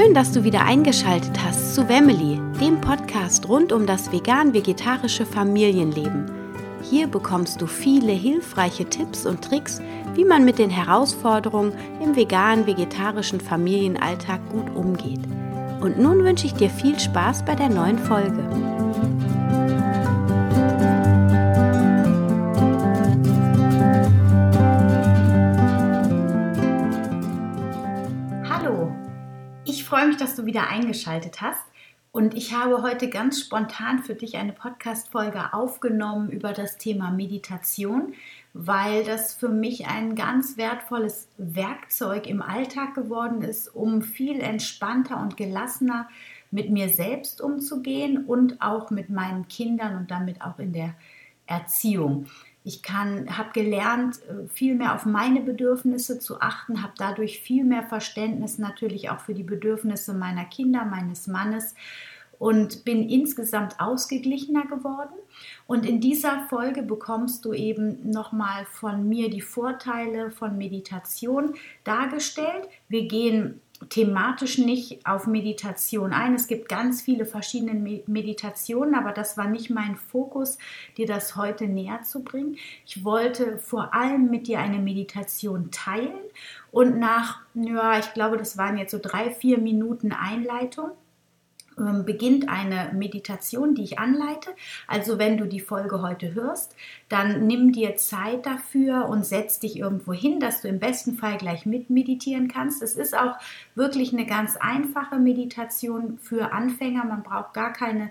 Schön, dass du wieder eingeschaltet hast zu Wemily, dem Podcast rund um das vegan-vegetarische Familienleben. Hier bekommst du viele hilfreiche Tipps und Tricks, wie man mit den Herausforderungen im vegan-vegetarischen Familienalltag gut umgeht. Und nun wünsche ich dir viel Spaß bei der neuen Folge. Freue mich, dass du wieder eingeschaltet hast. Und ich habe heute ganz spontan für dich eine Podcast-Folge aufgenommen über das Thema Meditation, weil das für mich ein ganz wertvolles Werkzeug im Alltag geworden ist, um viel entspannter und gelassener mit mir selbst umzugehen und auch mit meinen Kindern und damit auch in der Erziehung. Ich habe gelernt, äh, viel mehr auf meine Bedürfnisse zu achten, habe dadurch viel mehr Verständnis natürlich auch für die Bedürfnisse meiner Kinder, meines Mannes und bin insgesamt ausgeglichener geworden. Und in dieser Folge bekommst du eben nochmal von mir die Vorteile von Meditation dargestellt. Wir gehen thematisch nicht auf Meditation ein. Es gibt ganz viele verschiedene Meditationen, aber das war nicht mein Fokus, dir das heute näher zu bringen. Ich wollte vor allem mit dir eine Meditation teilen und nach, ja, ich glaube, das waren jetzt so drei, vier Minuten Einleitung beginnt eine Meditation, die ich anleite. Also wenn du die Folge heute hörst, dann nimm dir Zeit dafür und setz dich irgendwo hin, dass du im besten Fall gleich mit meditieren kannst. Es ist auch wirklich eine ganz einfache Meditation für Anfänger. Man braucht gar keine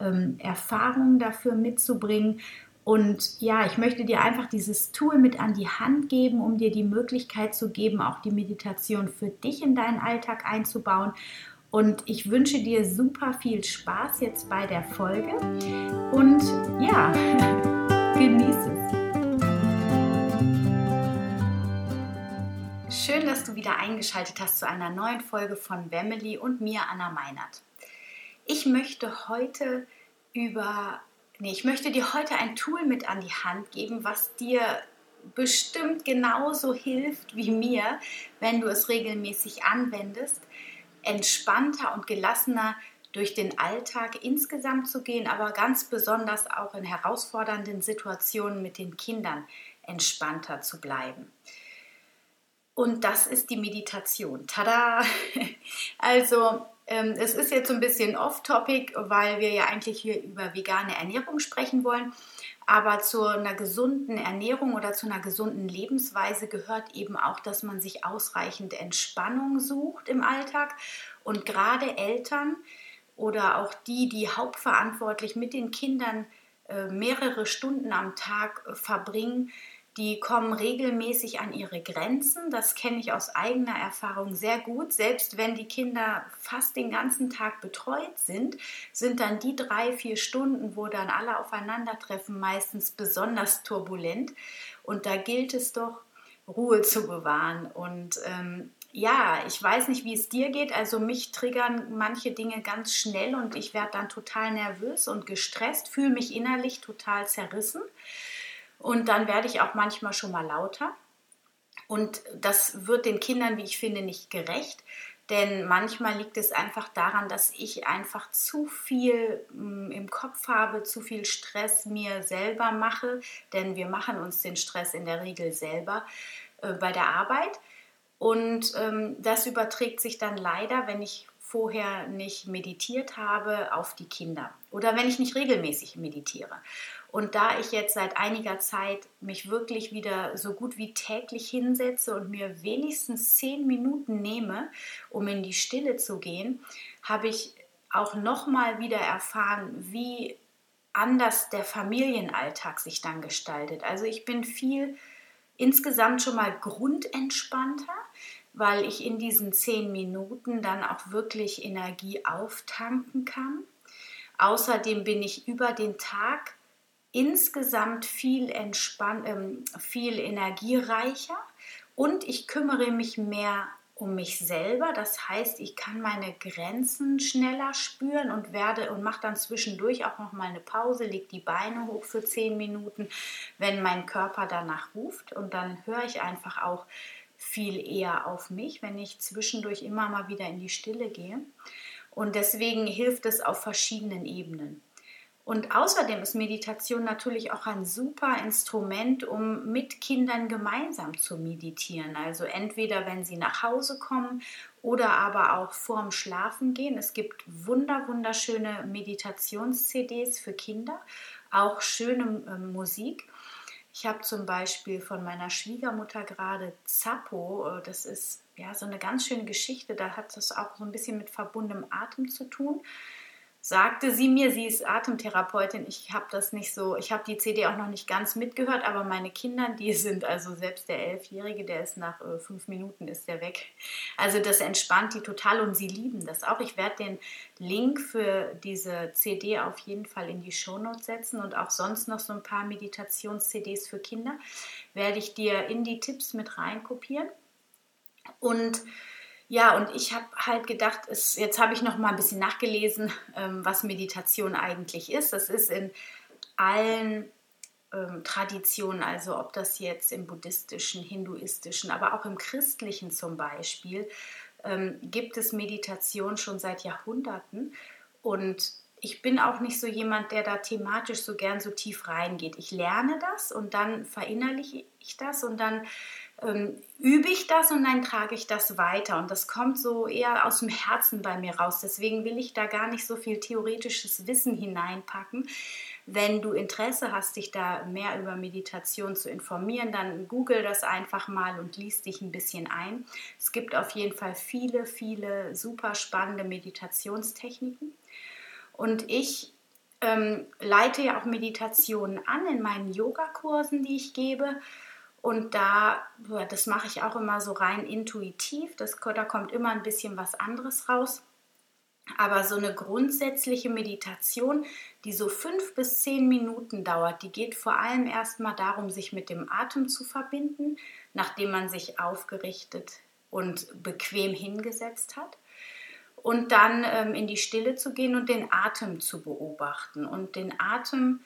ähm, Erfahrung dafür mitzubringen. Und ja, ich möchte dir einfach dieses Tool mit an die Hand geben, um dir die Möglichkeit zu geben, auch die Meditation für dich in deinen Alltag einzubauen. Und ich wünsche dir super viel Spaß jetzt bei der Folge. Und ja, genieße es. Schön, dass du wieder eingeschaltet hast zu einer neuen Folge von Wemily und mir, Anna Meinert. Ich möchte heute über, nee, ich möchte dir heute ein Tool mit an die Hand geben, was dir bestimmt genauso hilft wie mir, wenn du es regelmäßig anwendest entspannter und gelassener durch den Alltag insgesamt zu gehen, aber ganz besonders auch in herausfordernden Situationen mit den Kindern entspannter zu bleiben. Und das ist die Meditation. Tada! Also, ähm, es ist jetzt so ein bisschen off-topic, weil wir ja eigentlich hier über vegane Ernährung sprechen wollen. Aber zu einer gesunden Ernährung oder zu einer gesunden Lebensweise gehört eben auch, dass man sich ausreichend Entspannung sucht im Alltag. Und gerade Eltern oder auch die, die hauptverantwortlich mit den Kindern äh, mehrere Stunden am Tag äh, verbringen, die kommen regelmäßig an ihre Grenzen. Das kenne ich aus eigener Erfahrung sehr gut. Selbst wenn die Kinder fast den ganzen Tag betreut sind, sind dann die drei, vier Stunden, wo dann alle aufeinandertreffen, meistens besonders turbulent. Und da gilt es doch, Ruhe zu bewahren. Und ähm, ja, ich weiß nicht, wie es dir geht. Also mich triggern manche Dinge ganz schnell und ich werde dann total nervös und gestresst, fühle mich innerlich total zerrissen. Und dann werde ich auch manchmal schon mal lauter. Und das wird den Kindern, wie ich finde, nicht gerecht. Denn manchmal liegt es einfach daran, dass ich einfach zu viel mm, im Kopf habe, zu viel Stress mir selber mache. Denn wir machen uns den Stress in der Regel selber äh, bei der Arbeit. Und ähm, das überträgt sich dann leider, wenn ich vorher nicht meditiert habe, auf die Kinder oder wenn ich nicht regelmäßig meditiere. Und da ich jetzt seit einiger Zeit mich wirklich wieder so gut wie täglich hinsetze und mir wenigstens zehn Minuten nehme, um in die Stille zu gehen, habe ich auch nochmal wieder erfahren, wie anders der Familienalltag sich dann gestaltet. Also ich bin viel insgesamt schon mal grundentspannter, weil ich in diesen zehn Minuten dann auch wirklich Energie auftanken kann. Außerdem bin ich über den Tag insgesamt viel, entspann ähm, viel energiereicher und ich kümmere mich mehr um mich selber. Das heißt, ich kann meine Grenzen schneller spüren und werde und mache dann zwischendurch auch noch mal eine Pause, lege die Beine hoch für zehn Minuten, wenn mein Körper danach ruft und dann höre ich einfach auch viel eher auf mich, wenn ich zwischendurch immer mal wieder in die Stille gehe. Und deswegen hilft es auf verschiedenen Ebenen. Und außerdem ist Meditation natürlich auch ein super Instrument, um mit Kindern gemeinsam zu meditieren. Also entweder wenn sie nach Hause kommen oder aber auch vorm Schlafen gehen. Es gibt wunder wunderschöne Meditations-CDs für Kinder, auch schöne äh, Musik. Ich habe zum Beispiel von meiner Schwiegermutter gerade Zappo, äh, das ist ja so eine ganz schöne Geschichte, da hat das auch so ein bisschen mit verbundenem Atem zu tun sagte sie mir, sie ist Atemtherapeutin. Ich habe das nicht so, ich habe die CD auch noch nicht ganz mitgehört, aber meine Kinder, die sind also selbst der Elfjährige, der ist nach äh, fünf Minuten ist der weg. Also das entspannt die total und sie lieben das auch. Ich werde den Link für diese CD auf jeden Fall in die Shownotes setzen und auch sonst noch so ein paar Meditations-CDs für Kinder werde ich dir in die Tipps mit reinkopieren. Und ja, und ich habe halt gedacht, es, jetzt habe ich noch mal ein bisschen nachgelesen, ähm, was Meditation eigentlich ist. Das ist in allen ähm, Traditionen, also ob das jetzt im buddhistischen, hinduistischen, aber auch im christlichen zum Beispiel, ähm, gibt es Meditation schon seit Jahrhunderten. Und ich bin auch nicht so jemand, der da thematisch so gern so tief reingeht. Ich lerne das und dann verinnerliche ich das und dann ähm, übe ich das und dann trage ich das weiter. Und das kommt so eher aus dem Herzen bei mir raus. Deswegen will ich da gar nicht so viel theoretisches Wissen hineinpacken. Wenn du Interesse hast, dich da mehr über Meditation zu informieren, dann google das einfach mal und lies dich ein bisschen ein. Es gibt auf jeden Fall viele, viele super spannende Meditationstechniken. Und ich ähm, leite ja auch Meditationen an in meinen Yogakursen, die ich gebe. Und da, das mache ich auch immer so rein intuitiv. Das, da kommt immer ein bisschen was anderes raus. Aber so eine grundsätzliche Meditation, die so fünf bis zehn Minuten dauert, die geht vor allem erstmal darum, sich mit dem Atem zu verbinden, nachdem man sich aufgerichtet und bequem hingesetzt hat. Und dann ähm, in die Stille zu gehen und den Atem zu beobachten. Und den Atem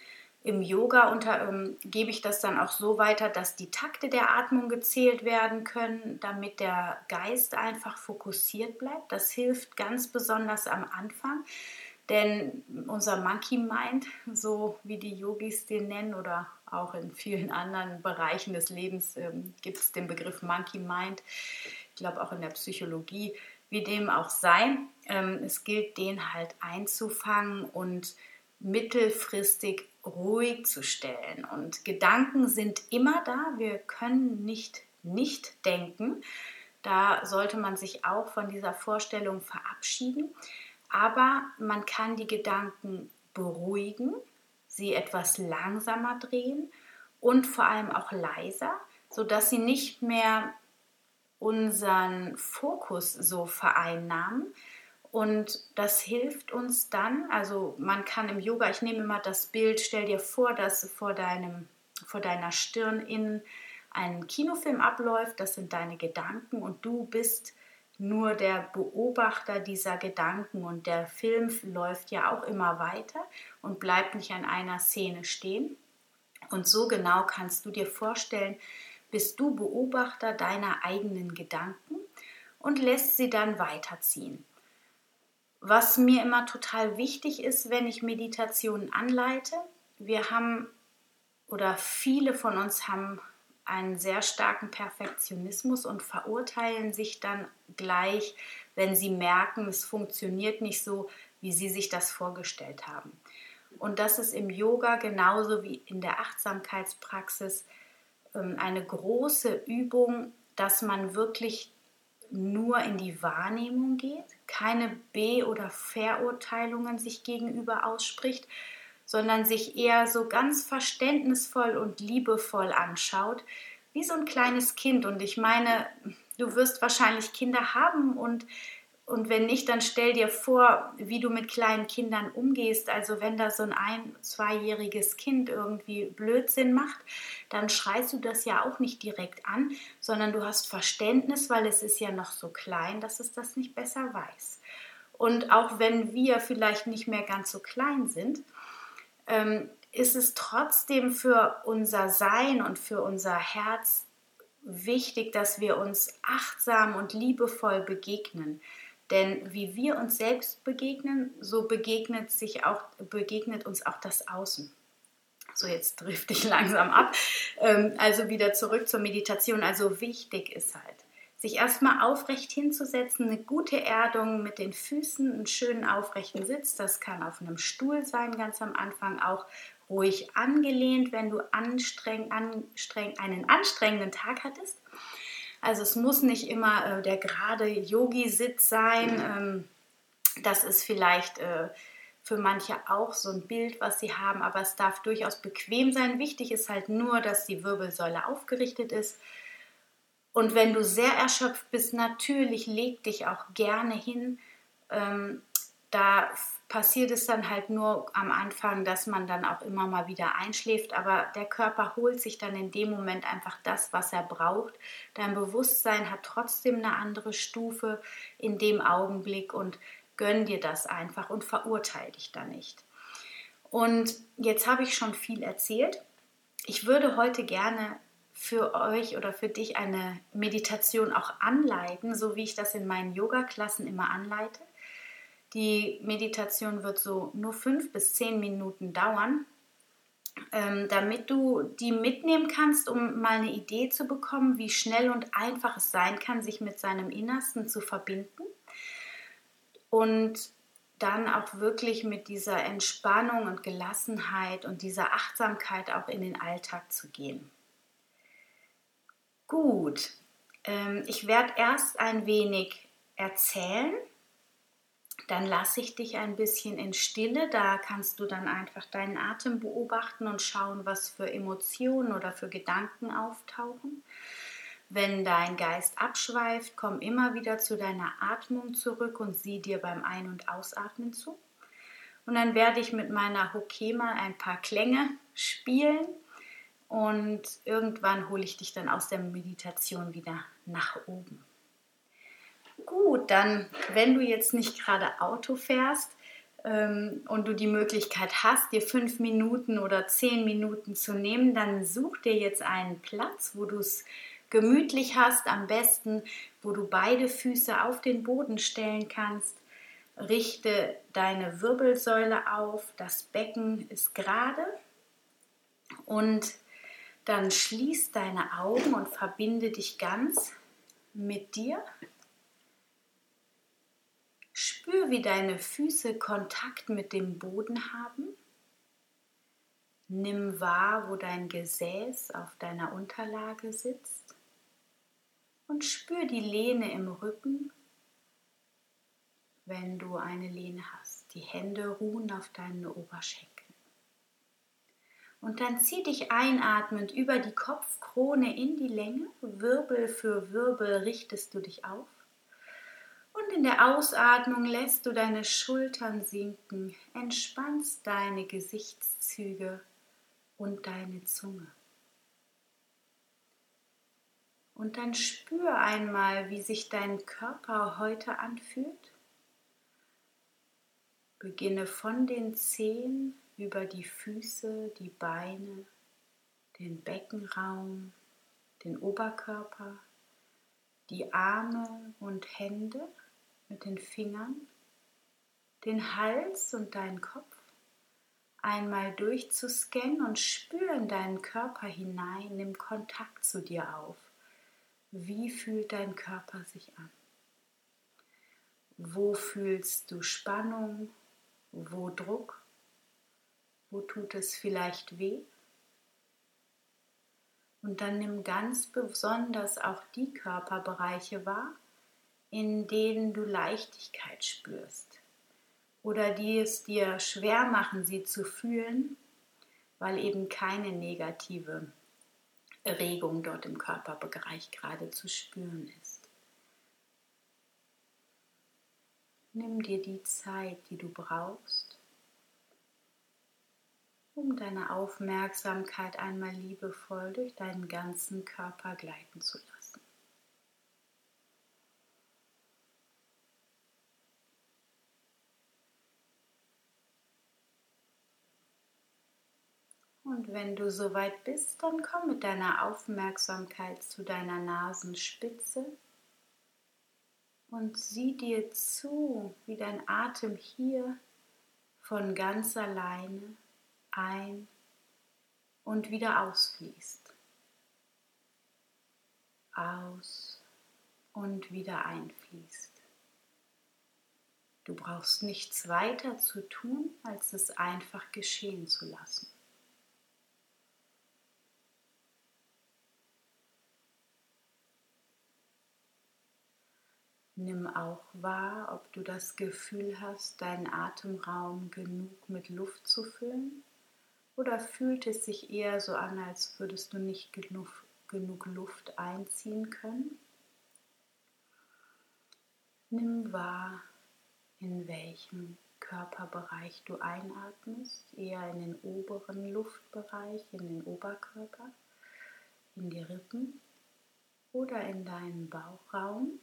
im Yoga unter, ähm, gebe ich das dann auch so weiter, dass die Takte der Atmung gezählt werden können, damit der Geist einfach fokussiert bleibt. Das hilft ganz besonders am Anfang, denn unser Monkey Mind, so wie die Yogis den nennen oder auch in vielen anderen Bereichen des Lebens ähm, gibt es den Begriff Monkey Mind. Ich glaube auch in der Psychologie, wie dem auch sei. Ähm, es gilt, den halt einzufangen und mittelfristig ruhig zu stellen. Und Gedanken sind immer da. Wir können nicht nicht denken. Da sollte man sich auch von dieser Vorstellung verabschieden. Aber man kann die Gedanken beruhigen, sie etwas langsamer drehen und vor allem auch leiser, sodass sie nicht mehr unseren Fokus so vereinnahmen, und das hilft uns dann, also man kann im Yoga, ich nehme immer das Bild, stell dir vor, dass vor, deinem, vor deiner Stirn in ein Kinofilm abläuft, das sind deine Gedanken und du bist nur der Beobachter dieser Gedanken und der Film läuft ja auch immer weiter und bleibt nicht an einer Szene stehen. Und so genau kannst du dir vorstellen, bist du Beobachter deiner eigenen Gedanken und lässt sie dann weiterziehen. Was mir immer total wichtig ist, wenn ich Meditationen anleite, wir haben oder viele von uns haben einen sehr starken Perfektionismus und verurteilen sich dann gleich, wenn sie merken, es funktioniert nicht so, wie sie sich das vorgestellt haben. Und das ist im Yoga genauso wie in der Achtsamkeitspraxis ähm, eine große Übung, dass man wirklich nur in die Wahrnehmung geht, keine Be- oder Verurteilungen sich gegenüber ausspricht, sondern sich eher so ganz verständnisvoll und liebevoll anschaut, wie so ein kleines Kind. Und ich meine, du wirst wahrscheinlich Kinder haben und und wenn nicht, dann stell dir vor, wie du mit kleinen Kindern umgehst. Also wenn da so ein ein-, zweijähriges Kind irgendwie Blödsinn macht, dann schreist du das ja auch nicht direkt an, sondern du hast Verständnis, weil es ist ja noch so klein, dass es das nicht besser weiß. Und auch wenn wir vielleicht nicht mehr ganz so klein sind, ähm, ist es trotzdem für unser Sein und für unser Herz wichtig, dass wir uns achtsam und liebevoll begegnen. Denn wie wir uns selbst begegnen, so begegnet, sich auch, begegnet uns auch das Außen. So, jetzt drifte ich langsam ab. Ähm, also wieder zurück zur Meditation. Also wichtig ist halt, sich erstmal aufrecht hinzusetzen, eine gute Erdung mit den Füßen, einen schönen aufrechten Sitz. Das kann auf einem Stuhl sein, ganz am Anfang auch ruhig angelehnt, wenn du anstreng, anstreng, einen anstrengenden Tag hattest. Also es muss nicht immer äh, der gerade Yogi-Sitz sein. Ähm, das ist vielleicht äh, für manche auch so ein Bild, was sie haben, aber es darf durchaus bequem sein. Wichtig ist halt nur, dass die Wirbelsäule aufgerichtet ist. Und wenn du sehr erschöpft bist, natürlich leg dich auch gerne hin. Ähm, da passiert es dann halt nur am Anfang, dass man dann auch immer mal wieder einschläft, aber der Körper holt sich dann in dem Moment einfach das, was er braucht. Dein Bewusstsein hat trotzdem eine andere Stufe in dem Augenblick und gönn dir das einfach und verurteile dich da nicht. Und jetzt habe ich schon viel erzählt. Ich würde heute gerne für euch oder für dich eine Meditation auch anleiten, so wie ich das in meinen Yoga-Klassen immer anleite. Die Meditation wird so nur fünf bis zehn Minuten dauern, ähm, damit du die mitnehmen kannst, um mal eine Idee zu bekommen, wie schnell und einfach es sein kann, sich mit seinem Innersten zu verbinden und dann auch wirklich mit dieser Entspannung und Gelassenheit und dieser Achtsamkeit auch in den Alltag zu gehen. Gut, ähm, ich werde erst ein wenig erzählen dann lasse ich dich ein bisschen in Stille. Da kannst du dann einfach deinen Atem beobachten und schauen, was für Emotionen oder für Gedanken auftauchen. Wenn dein Geist abschweift, komm immer wieder zu deiner Atmung zurück und sieh dir beim Ein- und Ausatmen zu. Und dann werde ich mit meiner Hokema ein paar Klänge spielen und irgendwann hole ich dich dann aus der Meditation wieder nach oben. Gut, dann, wenn du jetzt nicht gerade Auto fährst ähm, und du die Möglichkeit hast, dir fünf Minuten oder zehn Minuten zu nehmen, dann such dir jetzt einen Platz, wo du es gemütlich hast, am besten, wo du beide Füße auf den Boden stellen kannst. Richte deine Wirbelsäule auf, das Becken ist gerade und dann schließ deine Augen und verbinde dich ganz mit dir, Spür, wie deine Füße Kontakt mit dem Boden haben. Nimm wahr, wo dein Gesäß auf deiner Unterlage sitzt. Und spür die Lehne im Rücken, wenn du eine Lehne hast. Die Hände ruhen auf deinen Oberschenkeln. Und dann zieh dich einatmend über die Kopfkrone in die Länge. Wirbel für Wirbel richtest du dich auf. In der Ausatmung lässt du deine Schultern sinken, entspannst deine Gesichtszüge und deine Zunge. Und dann spür einmal, wie sich dein Körper heute anfühlt. Beginne von den Zehen über die Füße, die Beine, den Beckenraum, den Oberkörper, die Arme und Hände mit den Fingern, den Hals und deinen Kopf einmal durchzuscannen und spüren deinen Körper hinein, nimm Kontakt zu dir auf. Wie fühlt dein Körper sich an? Wo fühlst du Spannung? Wo Druck? Wo tut es vielleicht weh? Und dann nimm ganz besonders auch die Körperbereiche wahr, in denen du Leichtigkeit spürst oder die es dir schwer machen, sie zu fühlen, weil eben keine negative Erregung dort im Körperbereich gerade zu spüren ist. Nimm dir die Zeit, die du brauchst, um deine Aufmerksamkeit einmal liebevoll durch deinen ganzen Körper gleiten zu lassen. Und wenn du soweit bist, dann komm mit deiner Aufmerksamkeit zu deiner Nasenspitze und sieh dir zu, wie dein Atem hier von ganz alleine ein und wieder ausfließt. Aus und wieder einfließt. Du brauchst nichts weiter zu tun, als es einfach geschehen zu lassen. Nimm auch wahr, ob du das Gefühl hast, deinen Atemraum genug mit Luft zu füllen oder fühlt es sich eher so an, als würdest du nicht genug, genug Luft einziehen können? Nimm wahr, in welchem Körperbereich du einatmest, eher in den oberen Luftbereich, in den Oberkörper, in die Rippen oder in deinen Bauchraum.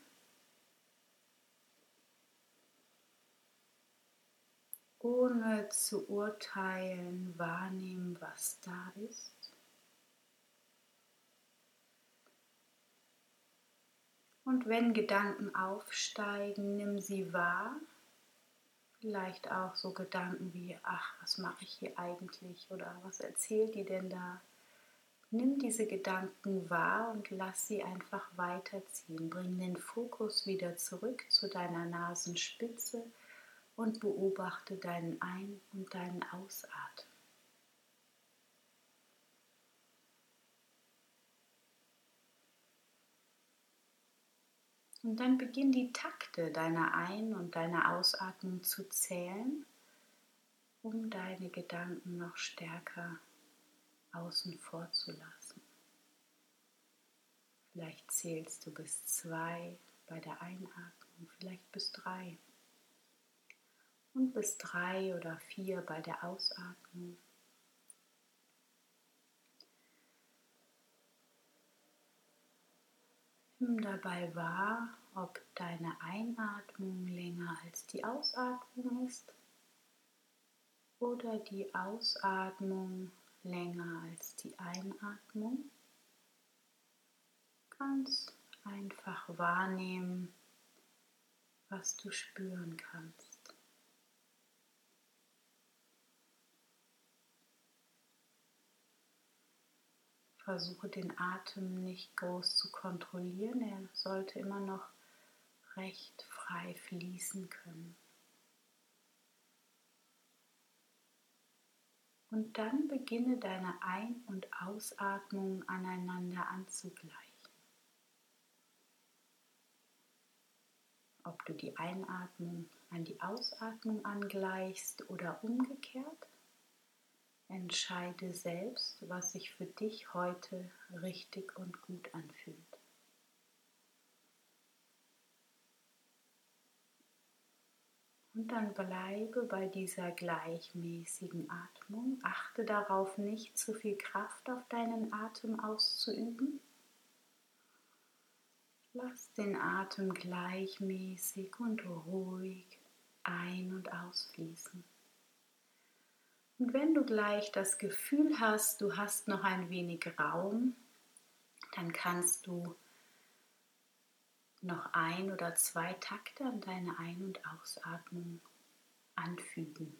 Ohne zu urteilen, wahrnehmen, was da ist. Und wenn Gedanken aufsteigen, nimm sie wahr. Vielleicht auch so Gedanken wie, ach, was mache ich hier eigentlich oder was erzählt die denn da? Nimm diese Gedanken wahr und lass sie einfach weiterziehen. Bring den Fokus wieder zurück zu deiner Nasenspitze und beobachte deinen Ein- und deinen Ausatmen. Und dann beginn die Takte deiner Ein- und deiner Ausatmung zu zählen, um deine Gedanken noch stärker außen vor zu lassen. Vielleicht zählst du bis zwei bei der Einatmung, vielleicht bis drei und bis drei oder vier bei der Ausatmung. Nimm dabei wahr, ob deine Einatmung länger als die Ausatmung ist oder die Ausatmung länger als die Einatmung. Ganz einfach wahrnehmen, was du spüren kannst. Versuche den Atem nicht groß zu kontrollieren. Er sollte immer noch recht frei fließen können. Und dann beginne deine Ein- und Ausatmung aneinander anzugleichen. Ob du die Einatmung an die Ausatmung angleichst oder umgekehrt, Entscheide selbst, was sich für dich heute richtig und gut anfühlt. Und dann bleibe bei dieser gleichmäßigen Atmung. Achte darauf, nicht zu viel Kraft auf deinen Atem auszuüben. Lass den Atem gleichmäßig und ruhig ein- und ausfließen. Und wenn du gleich das Gefühl hast, du hast noch ein wenig Raum, dann kannst du noch ein oder zwei Takte an deine Ein- und Ausatmung anfügen.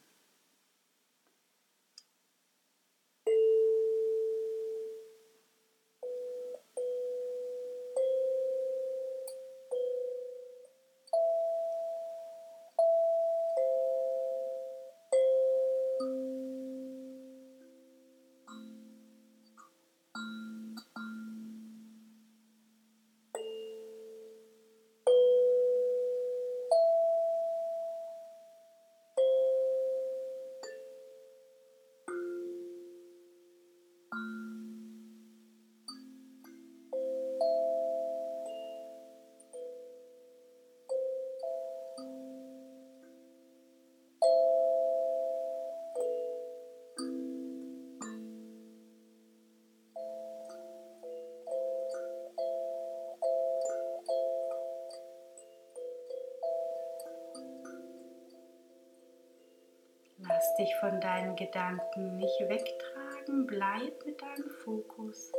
Lass dich von deinen Gedanken nicht wegtragen. Bleib mit deinem Fokus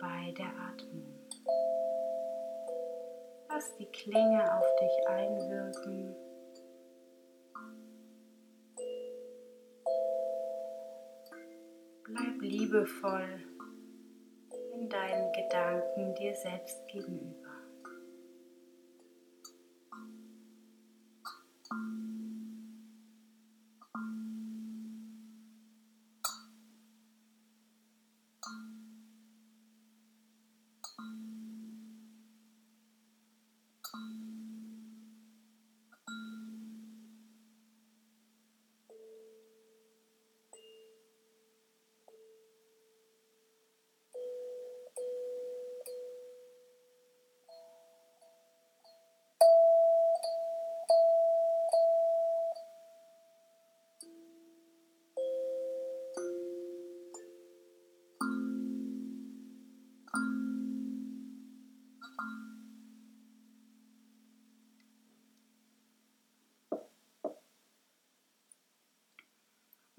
bei der Atmung. Lass die Klänge auf dich einwirken. Bleib liebevoll in deinen Gedanken dir selbst gegenüber.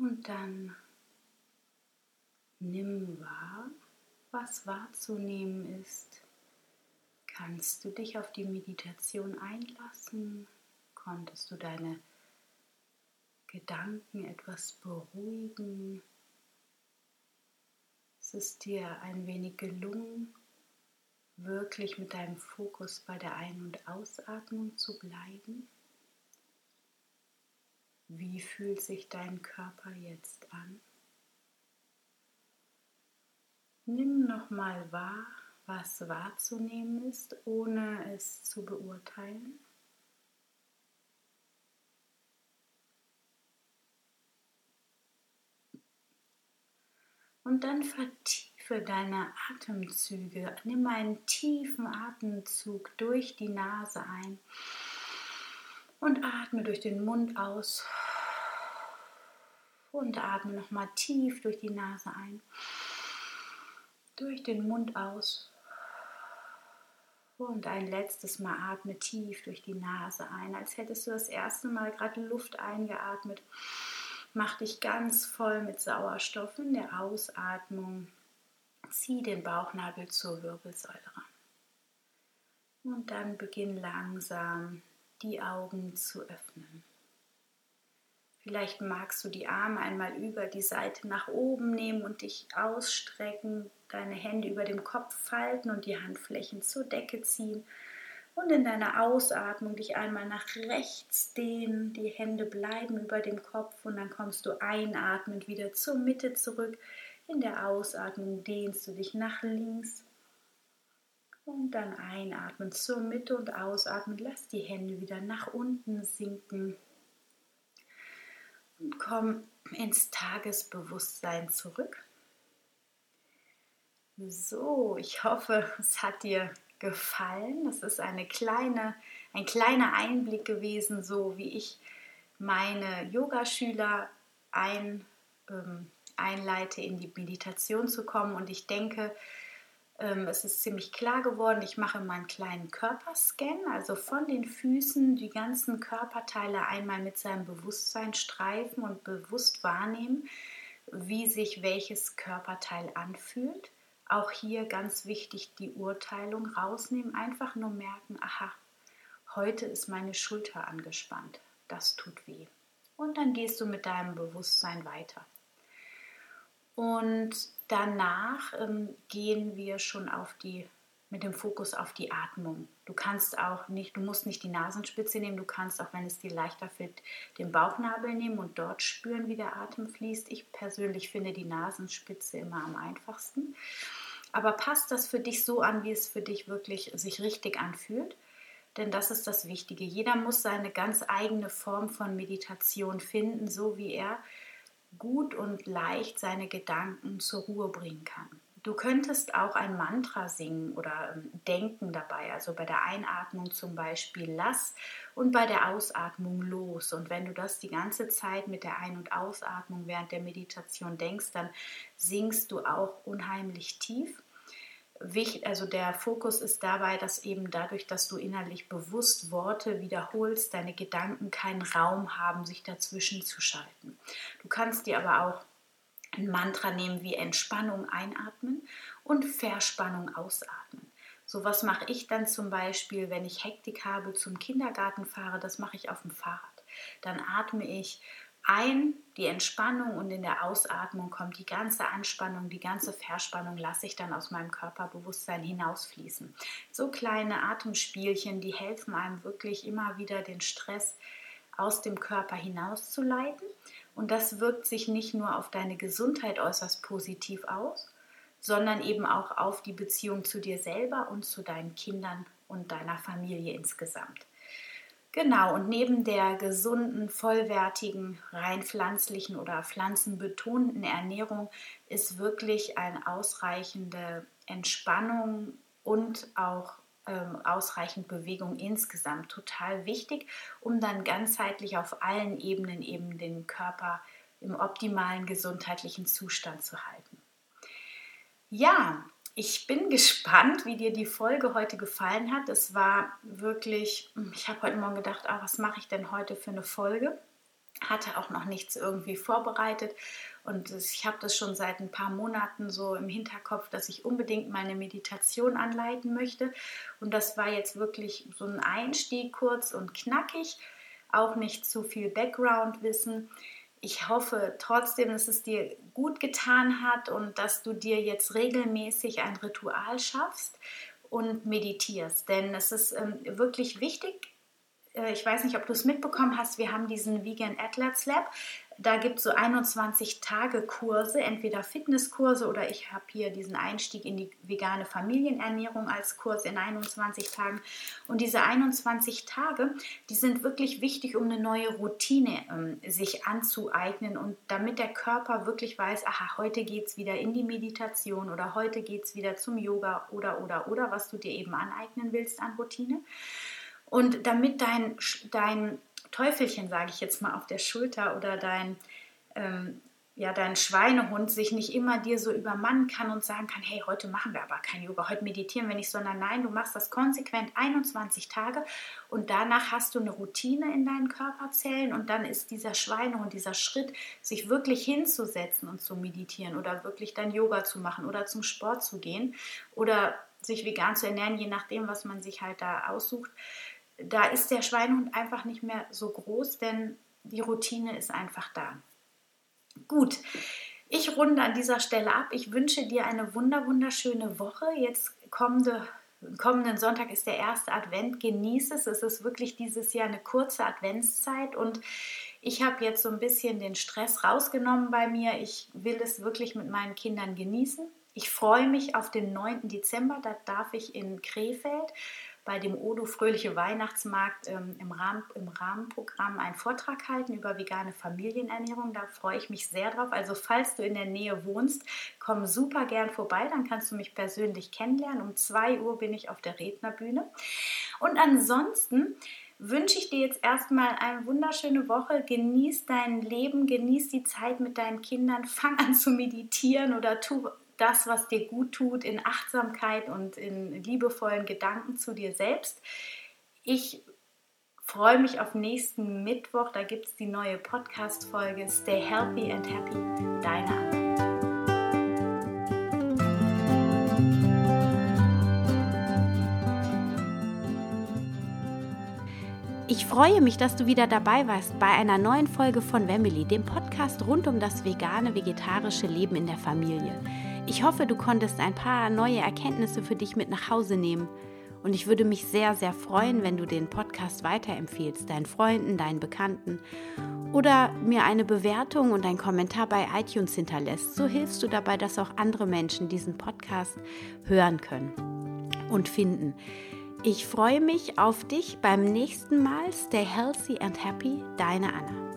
Und dann nimm wahr, was wahrzunehmen ist. Kannst du dich auf die Meditation einlassen? Konntest du deine Gedanken etwas beruhigen? Ist es dir ein wenig gelungen, wirklich mit deinem Fokus bei der Ein- und Ausatmung zu bleiben? Wie fühlt sich dein Körper jetzt an? Nimm nochmal wahr, was wahrzunehmen ist, ohne es zu beurteilen. Und dann vertiefe deine Atemzüge. Nimm einen tiefen Atemzug durch die Nase ein und atme durch den Mund aus. Und atme nochmal tief durch die Nase ein. Durch den Mund aus. Und ein letztes Mal atme tief durch die Nase ein, als hättest du das erste Mal gerade Luft eingeatmet. Mach dich ganz voll mit Sauerstoff in der Ausatmung. Zieh den Bauchnabel zur Wirbelsäule ran. Und dann beginn langsam die Augen zu öffnen. Vielleicht magst du die Arme einmal über die Seite nach oben nehmen und dich ausstrecken, deine Hände über dem Kopf falten und die Handflächen zur Decke ziehen und in deiner Ausatmung dich einmal nach rechts dehnen. Die Hände bleiben über dem Kopf und dann kommst du einatmend wieder zur Mitte zurück. In der Ausatmung dehnst du dich nach links und dann einatmen zur Mitte und ausatmen. Lass die Hände wieder nach unten sinken. Und komm ins Tagesbewusstsein zurück. So, ich hoffe, es hat dir gefallen. Das ist eine kleine, ein kleiner Einblick gewesen, so wie ich meine Yogaschüler ein, ähm, einleite, in die Meditation zu kommen. Und ich denke, ähm, es ist ziemlich klar geworden, ich mache meinen kleinen Körperscan, also von den Füßen die ganzen Körperteile einmal mit seinem Bewusstsein streifen und bewusst wahrnehmen, wie sich welches Körperteil anfühlt. Auch hier ganz wichtig die Urteilung rausnehmen, einfach nur merken, aha, heute ist meine Schulter angespannt, das tut weh. Und dann gehst du mit deinem Bewusstsein weiter. Und danach ähm, gehen wir schon auf die, mit dem Fokus auf die Atmung. Du kannst auch nicht, du musst nicht die Nasenspitze nehmen, du kannst auch, wenn es dir leichter fällt, den Bauchnabel nehmen und dort spüren, wie der Atem fließt. Ich persönlich finde die Nasenspitze immer am einfachsten. Aber passt das für dich so an, wie es für dich wirklich sich richtig anfühlt? Denn das ist das Wichtige. Jeder muss seine ganz eigene Form von Meditation finden, so wie er gut und leicht seine Gedanken zur Ruhe bringen kann. Du könntest auch ein Mantra singen oder ähm, denken dabei, also bei der Einatmung zum Beispiel lass und bei der Ausatmung los. Und wenn du das die ganze Zeit mit der Ein- und Ausatmung während der Meditation denkst, dann singst du auch unheimlich tief. Also der Fokus ist dabei, dass eben dadurch, dass du innerlich bewusst Worte wiederholst, deine Gedanken keinen Raum haben, sich dazwischen zu schalten. Du kannst dir aber auch ein Mantra nehmen wie Entspannung einatmen und Verspannung ausatmen. So was mache ich dann zum Beispiel, wenn ich Hektik habe, zum Kindergarten fahre, das mache ich auf dem Fahrrad. Dann atme ich ein, die Entspannung und in der Ausatmung kommt die ganze Anspannung, die ganze Verspannung lasse ich dann aus meinem Körperbewusstsein hinausfließen. So kleine Atemspielchen, die helfen einem wirklich immer wieder den Stress aus dem Körper hinauszuleiten und das wirkt sich nicht nur auf deine Gesundheit äußerst positiv aus, sondern eben auch auf die Beziehung zu dir selber und zu deinen Kindern und deiner Familie insgesamt. Genau, und neben der gesunden, vollwertigen, rein pflanzlichen oder pflanzenbetonten Ernährung ist wirklich eine ausreichende Entspannung und auch ähm, ausreichend Bewegung insgesamt total wichtig, um dann ganzheitlich auf allen Ebenen eben den Körper im optimalen gesundheitlichen Zustand zu halten. Ja, ich bin gespannt, wie dir die Folge heute gefallen hat. Es war wirklich, ich habe heute Morgen gedacht, ah, was mache ich denn heute für eine Folge? Hatte auch noch nichts irgendwie vorbereitet und ich habe das schon seit ein paar Monaten so im Hinterkopf, dass ich unbedingt meine Meditation anleiten möchte. Und das war jetzt wirklich so ein Einstieg kurz und knackig, auch nicht zu viel Background-Wissen ich hoffe trotzdem, dass es dir gut getan hat und dass du dir jetzt regelmäßig ein Ritual schaffst und meditierst. Denn es ist ähm, wirklich wichtig. Äh, ich weiß nicht, ob du es mitbekommen hast. Wir haben diesen Vegan Athletes Lab. Da gibt es so 21 Tage Kurse, entweder Fitnesskurse oder ich habe hier diesen Einstieg in die vegane Familienernährung als Kurs in 21 Tagen. Und diese 21 Tage, die sind wirklich wichtig, um eine neue Routine ähm, sich anzueignen und damit der Körper wirklich weiß, aha, heute geht es wieder in die Meditation oder heute geht es wieder zum Yoga oder, oder, oder, was du dir eben aneignen willst an Routine. Und damit dein, dein Teufelchen, sage ich jetzt mal, auf der Schulter oder dein, ähm, ja, dein Schweinehund sich nicht immer dir so übermannen kann und sagen kann, hey, heute machen wir aber kein Yoga, heute meditieren wir nicht, sondern nein, du machst das konsequent 21 Tage und danach hast du eine Routine in deinen Körperzellen und dann ist dieser Schweinehund, dieser Schritt, sich wirklich hinzusetzen und zu meditieren oder wirklich dann Yoga zu machen oder zum Sport zu gehen oder sich vegan zu ernähren, je nachdem, was man sich halt da aussucht, da ist der Schweinehund einfach nicht mehr so groß, denn die Routine ist einfach da. Gut, ich runde an dieser Stelle ab. Ich wünsche dir eine wunder wunderschöne Woche. Jetzt kommende, kommenden Sonntag ist der erste Advent. Genieße es. Es ist wirklich dieses Jahr eine kurze Adventszeit und ich habe jetzt so ein bisschen den Stress rausgenommen bei mir. Ich will es wirklich mit meinen Kindern genießen. Ich freue mich auf den 9. Dezember. Da darf ich in Krefeld bei dem Odo Fröhliche Weihnachtsmarkt ähm, im, Rahmen, im Rahmenprogramm einen Vortrag halten über vegane Familienernährung. Da freue ich mich sehr drauf. Also falls du in der Nähe wohnst, komm super gern vorbei. Dann kannst du mich persönlich kennenlernen. Um 2 Uhr bin ich auf der Rednerbühne. Und ansonsten wünsche ich dir jetzt erstmal eine wunderschöne Woche. Genieß dein Leben, genieß die Zeit mit deinen Kindern, fang an zu meditieren oder tu das, was dir gut tut, in Achtsamkeit und in liebevollen Gedanken zu dir selbst. Ich freue mich auf nächsten Mittwoch. Da gibt es die neue Podcast-Folge Stay Healthy and Happy. Deine Anna. Ich freue mich, dass du wieder dabei warst bei einer neuen Folge von Family, dem Podcast rund um das vegane, vegetarische Leben in der Familie. Ich hoffe, du konntest ein paar neue Erkenntnisse für dich mit nach Hause nehmen. Und ich würde mich sehr, sehr freuen, wenn du den Podcast weiterempfehlst, deinen Freunden, deinen Bekannten oder mir eine Bewertung und einen Kommentar bei iTunes hinterlässt. So hilfst du dabei, dass auch andere Menschen diesen Podcast hören können und finden. Ich freue mich auf dich beim nächsten Mal. Stay healthy and happy, deine Anna.